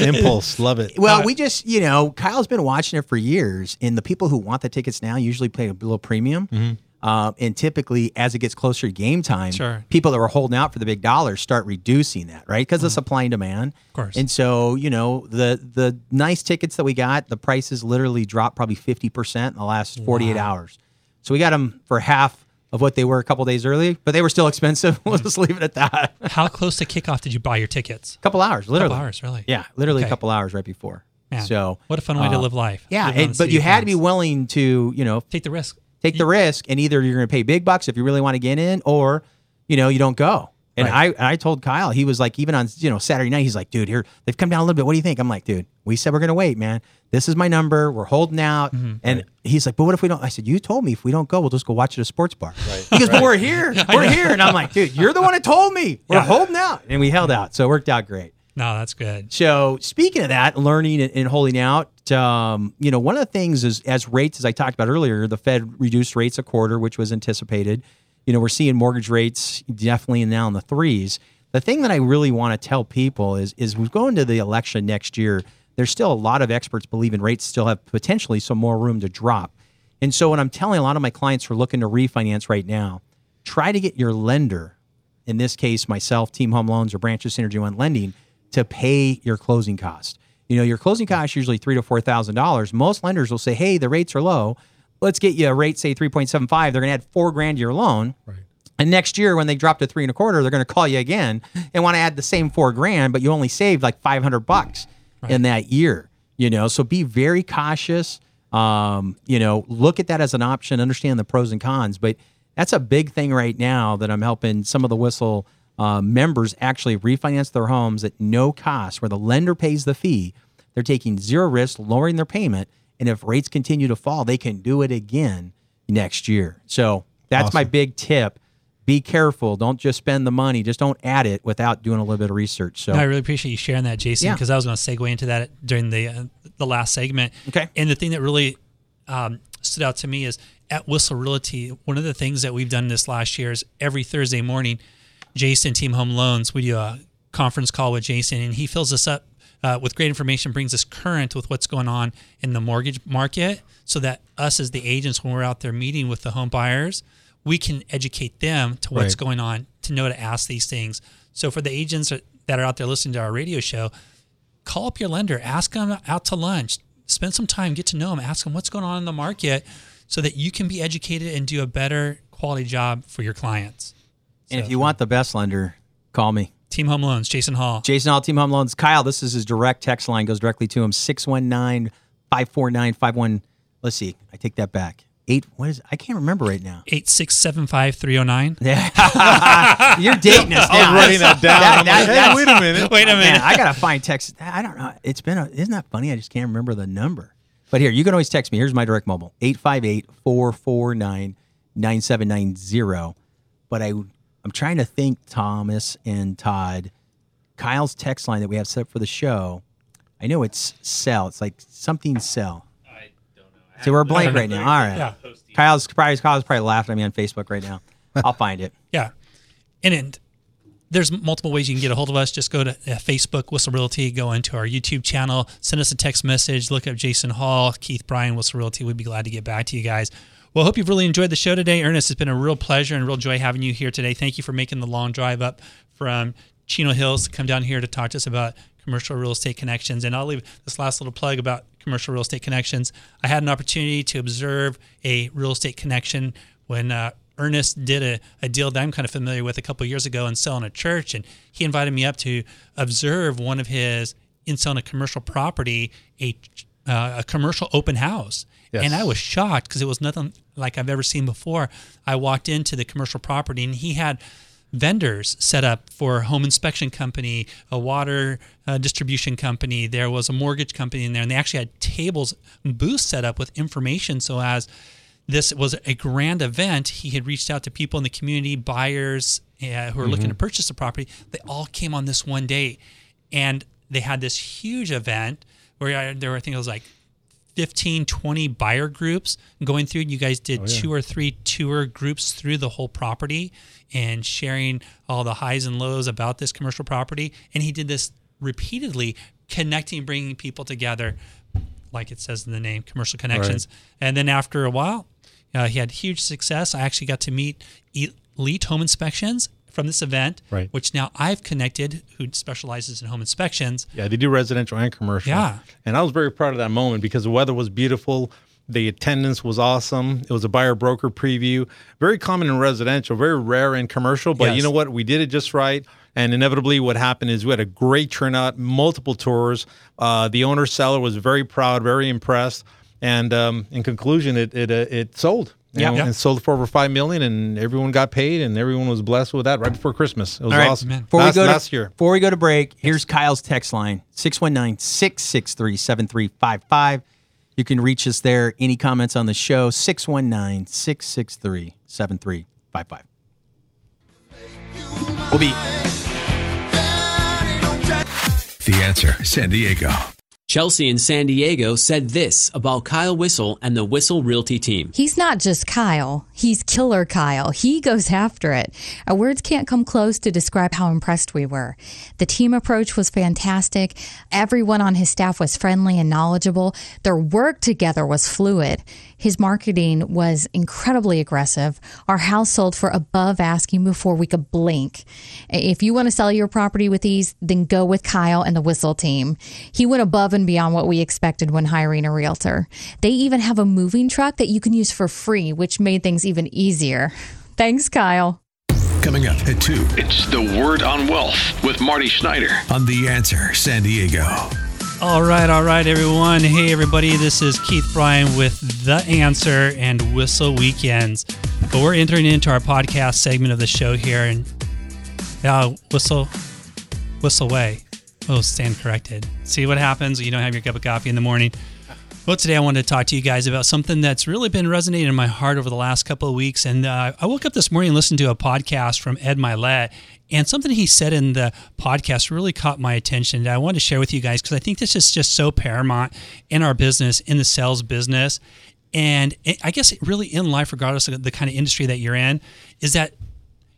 Impulse. Love it. Well, we just, you know, Kyle's been watching it for years, and the people who want the tickets now usually pay a little premium. Mm-hmm. Uh, and typically, as it gets closer to game time, Sure. people that were holding out for the big dollars start reducing that, right? Because of supply and demand. Of Mm-hmm. course. And so, you know, the the nice tickets that we got, the prices literally dropped probably fifty percent in the last forty eight hours. So we got them for half of what they were a couple days early, but they were still expensive. we'll just leave it at that. How close to kickoff did you buy your tickets? A couple hours, literally. hours, really? Yeah, literally Okay. a couple hours right before. Man, so what a fun way to uh, live life. Yeah, and, but you had to be willing to, you know, take the risk. take the risk, and either you're going to pay big bucks if you really want to get in, or you know you don't go. And I, I told Kyle, he was like, even on you know Saturday night, he's like, dude, here they've come down a little bit. What do you think? I'm like, dude, we said we're going to wait, man. This is my number. We're holding out. Mm-hmm. and he's like, but what if we don't? I said, you told me if we don't go, we'll just go watch at a sports bar. He goes, but we're here, we're here, and I'm like, dude, you're the one that told me. We're Yeah. holding out, and we held out, so it worked out great. No, that's good. So speaking of that, learning and, and holding out, um, you know, one of the things is as rates, as I talked about earlier, the Fed reduced rates a quarter, which was anticipated. You know, we're seeing mortgage rates definitely now in the threes. The thing that I really want to tell people is, is we go into the election next year. There's still a lot of experts believe in rates still have potentially some more room to drop. And so, what I'm telling a lot of my clients who are looking to refinance right now, try to get your lender, in this case, myself, Team Home Loans, or Branches Synergy One Lending, to pay your closing cost. You know, your closing cost is usually three to four thousand dollars. Most lenders will say, "Hey, the rates are low. Let's get you a rate, say three point seven five. They're going to add four grand to your loan." Right. And next year, when they drop to three and a quarter, they're going to call you again and want to add the same four grand, but you only saved like five hundred bucks in that year. You know, so be very cautious. Um, you know, look at that as an option. Understand the pros and cons, but that's a big thing right now that I'm helping some of the whissel uh, members actually refinance their homes at no cost, where the lender pays the fee. They're taking zero risk, lowering their payment, and if rates continue to fall, they can do it again next year. So that's my big tip. Be careful. Don't just spend the money. Just don't add it without doing a little bit of research. So No, I really appreciate you sharing that, Jason, Yeah. because I was going to segue into that during the uh, the last segment. Okay. And the thing that really um, stood out to me is at Whissel Realty, one of the things that we've done this last year is every Thursday morning, Jason, Team Home Loans, we do a conference call with Jason, and he fills us up uh, with great information, brings us current with what's going on in the mortgage market, so that us as the agents, when we're out there meeting with the home buyers, we can educate them to what's Right. going on, to know to ask these things. So for the agents that that are out there listening to our radio show, call up your lender, ask them out to lunch, spend some time, get to know them, ask them what's going on in the market, so that you can be educated and do a better quality job for your clients. and if you want the best lender, call me. Team Home Loans, Jason Hall. Jason All Team Home Loans. Kyle, this is his direct text line, goes directly to him 619 549 51. Let's see. I take that back. Eight, what is I can't remember right now. Eight six seven five three zero nine. Yeah. You're dating us now. I was writing that down. I'm like, hey, wait a minute. Wait a Man, minute. I gotta find text. I don't know. It's been a, isn't that funny? I just can't remember the number. But here, you can always text me. Here's my direct mobile 858 449 9790. But I, I'm trying to think, Thomas and Todd, Kyle's text line that we have set up for the show. I know it's cell. It's like something cell. I don't know. So we're blank right now. All right. Yeah. Kyle's probably Kyle's probably laughing at me on Facebook right now. I'll find it. Yeah. And, and there's multiple ways you can get a hold of us. Just go to uh, Facebook, Whissel Realty, go into our YouTube channel, send us a text message, look up Jason Hall, Keith Bryan, Whissel Realty. We'd be glad to get back to you guys. Well, I hope you've really enjoyed the show today. Ernest, it's been a real pleasure and real joy having you here today. Thank you for making the long drive up from Chino Hills to come down here to talk to us about commercial real estate connections. And I'll leave this last little plug about commercial real estate connections. I had an opportunity to observe a real estate connection when uh, Ernest did a, a deal that I'm kind of familiar with a couple years ago in selling a church, and he invited me up to observe one of his in selling a commercial property, a uh, a commercial open house. Yes. And I was shocked because it was nothing like I've ever seen before. I walked into the commercial property and he had vendors set up for a home inspection company, a water uh, distribution company. There was a mortgage company in there, and they actually had tables, booths set up with information. So as this was a grand event, he had reached out to people in the community, buyers uh, who were looking to purchase the property. They all came on this one day, and they had this huge event where I, there were, I think it was like 15, 20 buyer groups going through. And You guys did two or three tour groups through the whole property and sharing all the highs and lows about this commercial property. And he did this repeatedly, connecting, bringing people together, like it says in the name, commercial connections. And then after a while, uh, he had huge success. I actually got to meet Elite Home Inspections from this event, Right. which now I've connected, who specializes in home inspections. Yeah, they do residential and commercial. Yeah. And I was very proud of that moment because the weather was beautiful. The attendance was awesome. It was a buyer broker preview. Very common in residential, very rare in commercial. But Yes. you know what? We did it just right. And inevitably, what happened is we had a great turnout, multiple tours. Uh, the owner seller was very proud, very impressed. And um, in conclusion, it it uh, it sold. You Yeah. know, Yeah. and sold for over five million, and everyone got paid, and everyone was blessed with that right before Christmas. It was All right. awesome. Amen. Before last, we go last to, year. Before we go to break, here's Kyle's text line 619 663 7355. You can reach us there. Any comments on the show? 619 663 7355. We'll be. The answer San Diego. Chelsea in San Diego said this about Kyle Whissel and the Whissel Realty team. He's not just Kyle, he's Killer Kyle. He goes after it. Our words can't come close to describe how impressed we were. The team approach was fantastic. Everyone on his staff was friendly and knowledgeable. Their work together was fluid. His marketing was incredibly aggressive. Our house sold for above asking before we could blink. If you want to sell your property with ease, then go with Kyle and the Whissel team. He went above and beyond what we expected when hiring a realtor. They even have a moving truck that you can use for free, which made things even easier. Thanks, Kyle. Coming up at 2 It's the Word on Wealth with Marty Schneider. on The Answer San Diego. All right, all right, everyone. Hey, everybody. This is Keith Bryan with The Answer and Whissel Weekends. But we're entering into our podcast segment of the show here, and uh, whissel, whissel away. Oh, stand corrected. See what happens you don't have your cup of coffee in the morning. Well, today I wanted to talk to you guys about something that's really been resonating in my heart over the last couple of weeks. And uh, I woke up this morning and listened to a podcast from Ed Mylett, and something he said in the podcast really caught my attention. I wanted to share with you guys because I think this is just so paramount in our business, in the sales business. And I guess really in life, regardless of the kind of industry that you're in, is that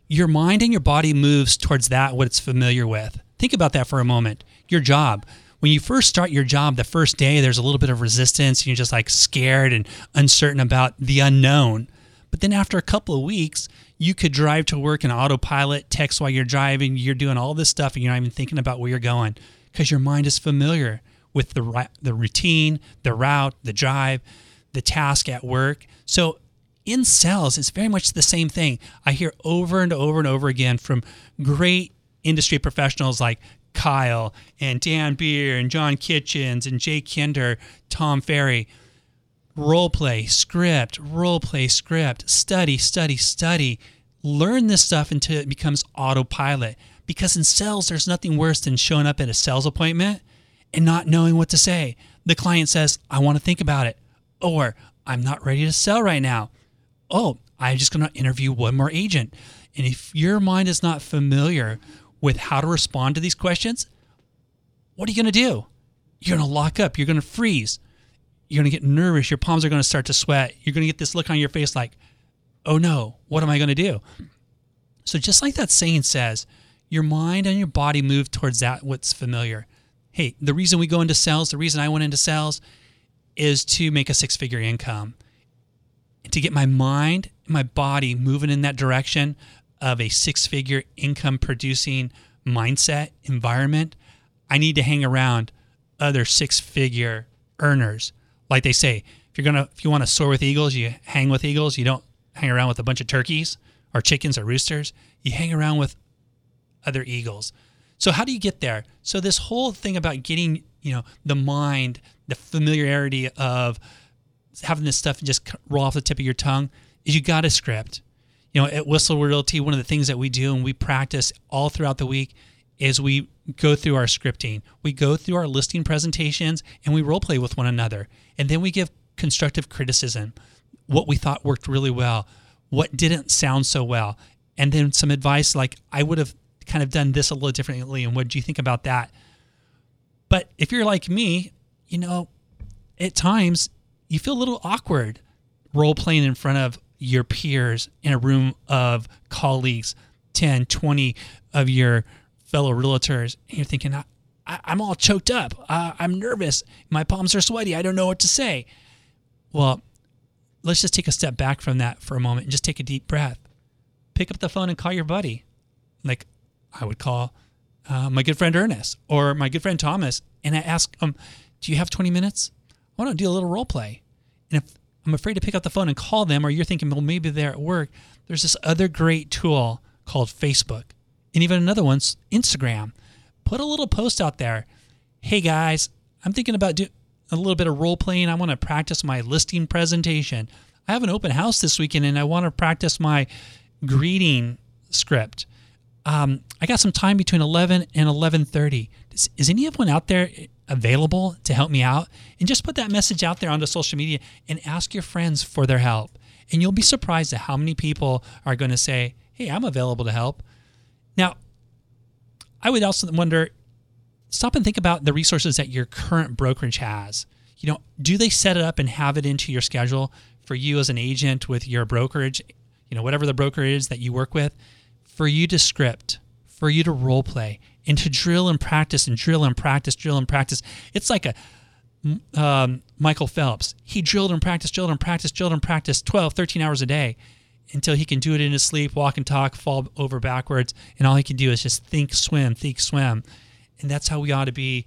your mind and your body moves towards that what it's familiar with. Think about that for a moment. Your job. When you first start your job, the first day, there's a little bit of resistance. And you're just like scared and uncertain about the unknown. But then after a couple of weeks, you could drive to work in autopilot, text while you're driving. You're doing all this stuff, and you're not even thinking about where you're going because your mind is familiar with the the routine, the route, the drive, the task at work. So in sales, it's very much the same thing. I hear over and over and over again from great industry professionals like Kyle and Dan Beer and John Kitchens and Jay Kinder, Tom Ferry. Role play, script, role play, script, study, study, study. Learn this stuff until it becomes autopilot. Because in sales, there's nothing worse than showing up at a sales appointment and not knowing what to say. The client says, I want to think about it. Or I'm not ready to sell right now. Oh, I'm just going to interview one more agent. And if your mind is not familiar with how to respond to these questions, what are you going to do? You're going to lock up. You're going to freeze. You're going to get nervous. Your palms are going to start to sweat. You're going to get this look on your face like, oh no, what am I going to do? So, just like that saying says, your mind and your body move towards that what's familiar. Hey, the reason we go into sales, the reason I went into sales is to make a six figure income. To get my mind and my body moving in that direction of a six figure income producing mindset environment, I need to hang around other six figure earners. Like they say, if you're gonna if you want to soar with eagles, you hang with eagles. You don't hang around with a bunch of turkeys or chickens or roosters. You hang around with other eagles. So how do you get there? So this whole thing about getting, you know, the mind, the familiarity of having this stuff just roll off the tip of your tongue is you got a script. You know, at Whissel Realty, one of the things that we do and we practice all throughout the week is we go through our scripting. We go through our listing presentations and we role play with one another. And then we give constructive criticism, what we thought worked really well, what didn't sound so well, and then some advice like I would have kind of done this a little differently and what do you think about that? But if you're like me, you know, at times you feel a little awkward role playing in front of your peers in a room of colleagues, 10, 20 of your fellow realtors, and you're thinking, I, I'm all choked up. Uh, I'm nervous. My palms are sweaty. I don't know what to say. Well, let's just take a step back from that for a moment and just take a deep breath. Pick up the phone and call your buddy. Like I would call uh, my good friend Ernest or my good friend Thomas, and I ask them, "Do you have 20 minutes? Want to do a little role play." And if I'm afraid to pick up the phone and call them, or you're thinking, well, maybe they're at work. There's this other great tool called Facebook, and even another one's Instagram. Put a little post out there. Hey guys, I'm thinking about doing a little bit of role playing. I want to practice my listing presentation. I have an open house this weekend, and I want to practice my greeting script. Um, I got some time between 11 and 11:30. Is, is anyone out there available to help me out? And just put that message out there onto social media and ask your friends for their help. And you'll be surprised at how many people are going to say, "Hey, I'm available to help." Now, I would also wonder stop and think about the resources that your current brokerage has. You know, do they set it up and have it into your schedule for you as an agent with your brokerage, you know, whatever the broker is that you work with, for you to script, for you to role play, and to drill and practice and drill and practice, drill and practice. It's like a um, Michael Phelps. He drilled and practiced, drilled and practiced, drilled and practiced 12, 13 hours a day until he can do it in his sleep, walk and talk, fall over backwards, and all he can do is just think, swim, think, swim. And that's how we ought to be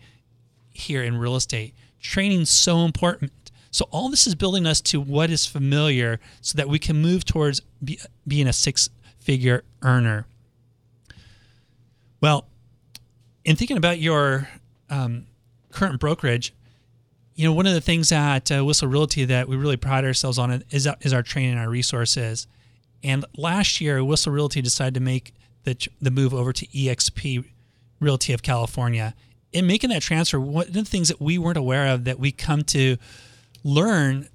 here in real estate. Training's so important. So all this is building us to what is familiar so that we can move towards be, being a six-figure earner. Well, in thinking about your um, current brokerage, you know, one of the things at uh, Whissel Realty that we really pride ourselves on is, is our training and our resources. And last year, Whissel Realty decided to make the, the move over to EXP Realty of California. In making that transfer, one of the things that we weren't aware of that we come to learn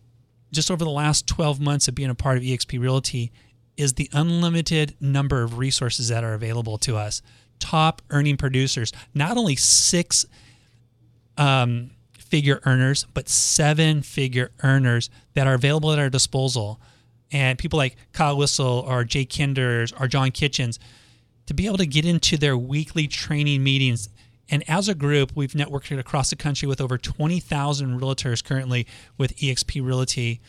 just over the last 12 months of being a part of EXP Realty is the unlimited number of resources that are available to us. Top earning producers, not only six um, figure earners, but seven figure earners that are available at our disposal. And people like Kyle Whissel or Jay Kinders or John Kitchens to be able to get into their weekly training meetings. And as a group, we've networked across the country with over 20,000 realtors currently with eXp Realty.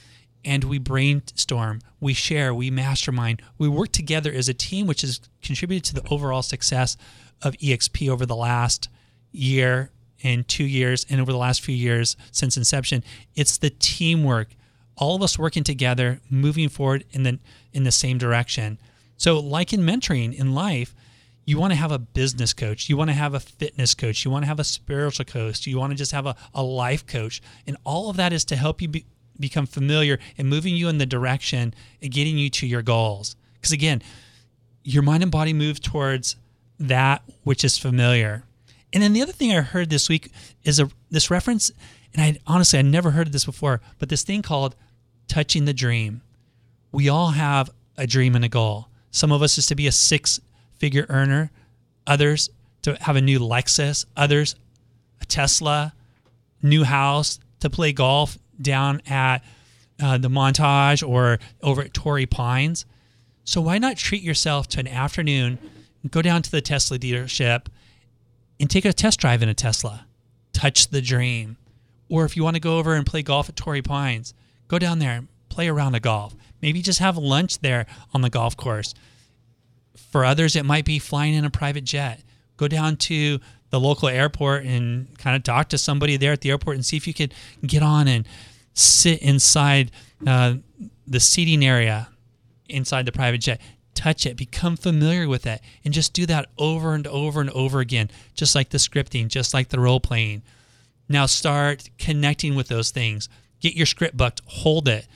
And we brainstorm, we share, we mastermind, we work together as a team, which has contributed to the overall success of eXp over the last year and two years, and over the last few years since inception. It's the teamwork, all of us working together, moving forward in the in the same direction. So, like in mentoring in life, you want to have a business coach, you want to have a fitness coach, you want to have a spiritual coach, you want to just have a, a life coach. And all of that is to help you be, become familiar and moving you in the direction and getting you to your goals. Because again, your mind and body move towards that which is familiar. And then the other thing I heard this week is a this reference, and I honestly I never heard of this before, but this thing called touching the dream. We all have a dream and a goal. Some of us is to be a six figure earner, others to have a new Lexus, others a Tesla, new house, to play golf down at uh, the Montage or over at Torrey Pines. So why not treat yourself to an afternoon, go down to the Tesla dealership and take a test drive in a Tesla, touch the dream. Or if you want to go over and play golf at Torrey Pines, go down there and play around a golf. Maybe just have lunch there on the golf course. For others, it might be flying in a private jet. Go down to the local airport and kind of talk to somebody there at the airport and see if you could get on and sit inside uh, the seating area inside the private jet. Touch it, become familiar with it, and just do that over and over and over again, just like the scripting, just like the role playing. Now start connecting with those things. Get your script booked, hold it,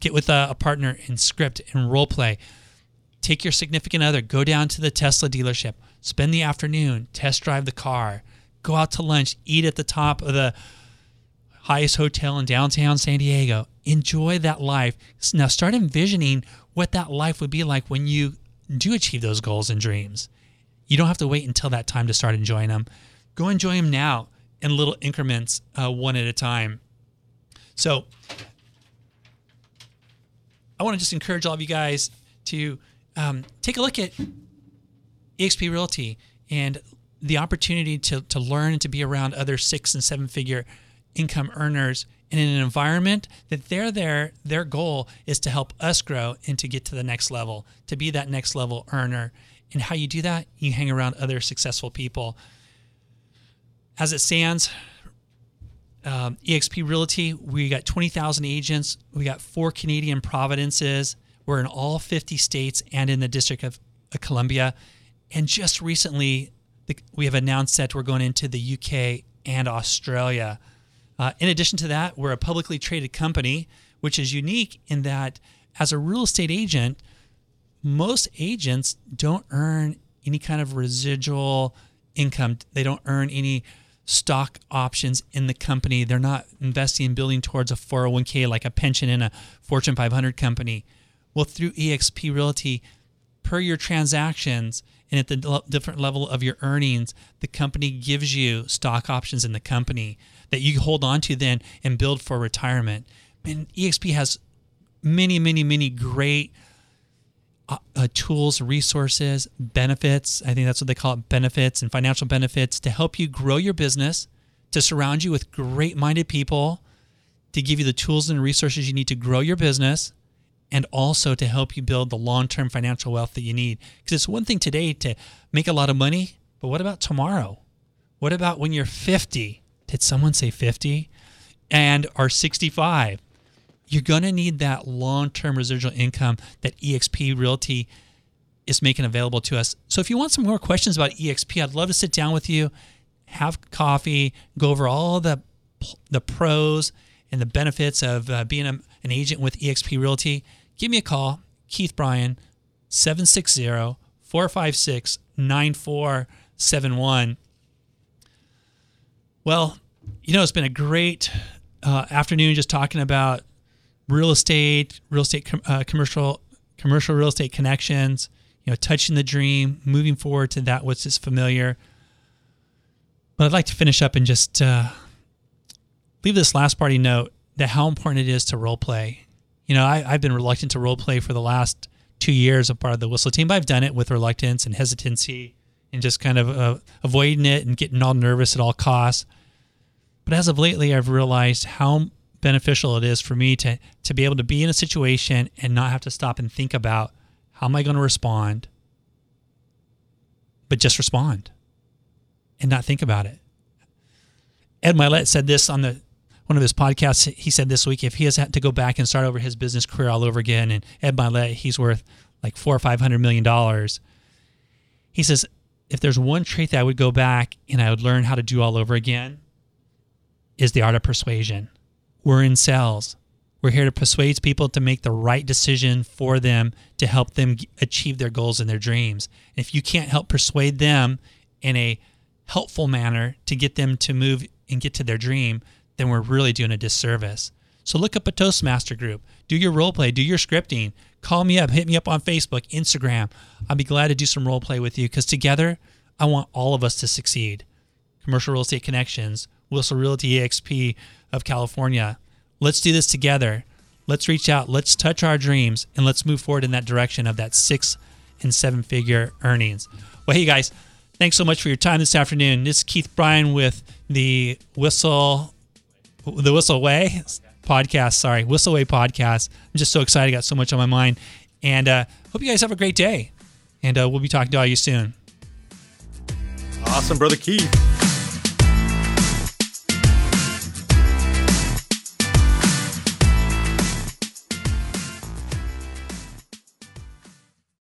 get with a, a partner and script and role play. Take your significant other, go down to the Tesla dealership, spend the afternoon, test drive the car, go out to lunch, eat at the top of the highest hotel in downtown San Diego. Enjoy that life. Now start envisioning what that life would be like when you do achieve those goals and dreams. You don't have to wait until that time to start enjoying them. Go enjoy them now in little increments, uh, one at a time. So, I want to just encourage all of you guys to um, take a look at EXP Realty and the opportunity to, to learn and to be around other six and seven figure income earners in an environment that they're there, their goal is to help us grow and to get to the next level, to be that next level earner. And how you do that, you hang around other successful people. As it stands, um, EXP Realty, we got 20,000 agents. We got four Canadian provinces. We're in all 50 states and in the District of Columbia. And just recently, the, we have announced that we're going into the UK and Australia. Uh, in addition to that, we're a publicly traded company, which is unique in that as a real estate agent, most agents don't earn any kind of residual income. They don't earn any stock options in the company. They're not investing in building towards a 401k like a pension in a Fortune 500 company. Well, through EXP Realty, per your transactions and at the different level of your earnings, the company gives you stock options in the company that you hold on to then and build for retirement. And EXP has many, many, many great uh, uh, tools, resources, benefits. I think that's what they call it benefits and financial benefits to help you grow your business, to surround you with great minded people, to give you the tools and resources you need to grow your business, and also to help you build the long term financial wealth that you need. Because it's one thing today to make a lot of money, but what about tomorrow? What about when you're 50? Did someone say 50? And are 65? you're going to need that long term residual income that EXP Realty is making available to us. So if you want some more questions about EXP, I'd love to sit down with you, have coffee, go over all the the pros and the benefits of uh, being a, an agent with EXP Realty. Give me a call, Keith Bryan, 760 456 9471. Well, you know, it's been a great uh, afternoon just talking about real estate, real estate, uh, commercial, commercial real estate connections. You know, touching the dream, moving forward to that which is familiar. But I'd like to finish up and just uh, leave this last party note that how important it is to role play. You know, I, I've been reluctant to role play for the last two years of part of the whissel team, but I've done it with reluctance and hesitancy and just kind of uh, avoiding it and getting all nervous at all costs. But as of lately, I've realized how beneficial it is for me to to be able to be in a situation and not have to stop and think about how am I going to respond, but just respond and not think about it. Ed Mylett said this on the one of his podcasts. He said this week if he has had to go back and start over his business career all over again, and Ed Mylett, he's worth like four or five hundred million dollars. He says if there's one trait that I would go back and I would learn how to do all over again, is the art of persuasion. We're in sales. We're here to persuade people to make the right decision for them to help them achieve their goals and their dreams. If you can't help persuade them in a helpful manner to get them to move and get to their dream, then we're really doing a disservice. So look up a Toastmaster group, do your role play, do your scripting, call me up, hit me up on Facebook, Instagram. I'll be glad to do some role play with you because together I want all of us to succeed. Commercial Real Estate Connections, Whissel Realty EXP of California. Let's do this together. Let's reach out. Let's touch our dreams and let's move forward in that direction of that six and seven figure earnings. Well, hey guys, thanks so much for your time this afternoon. This is Keith Bryan with the Whissel, the Whisselway podcast. Sorry, Whisselway podcast. I'm just so excited. I got so much on my mind, and uh, hope you guys have a great day. And uh, we'll be talking to all you soon. Awesome, brother Keith.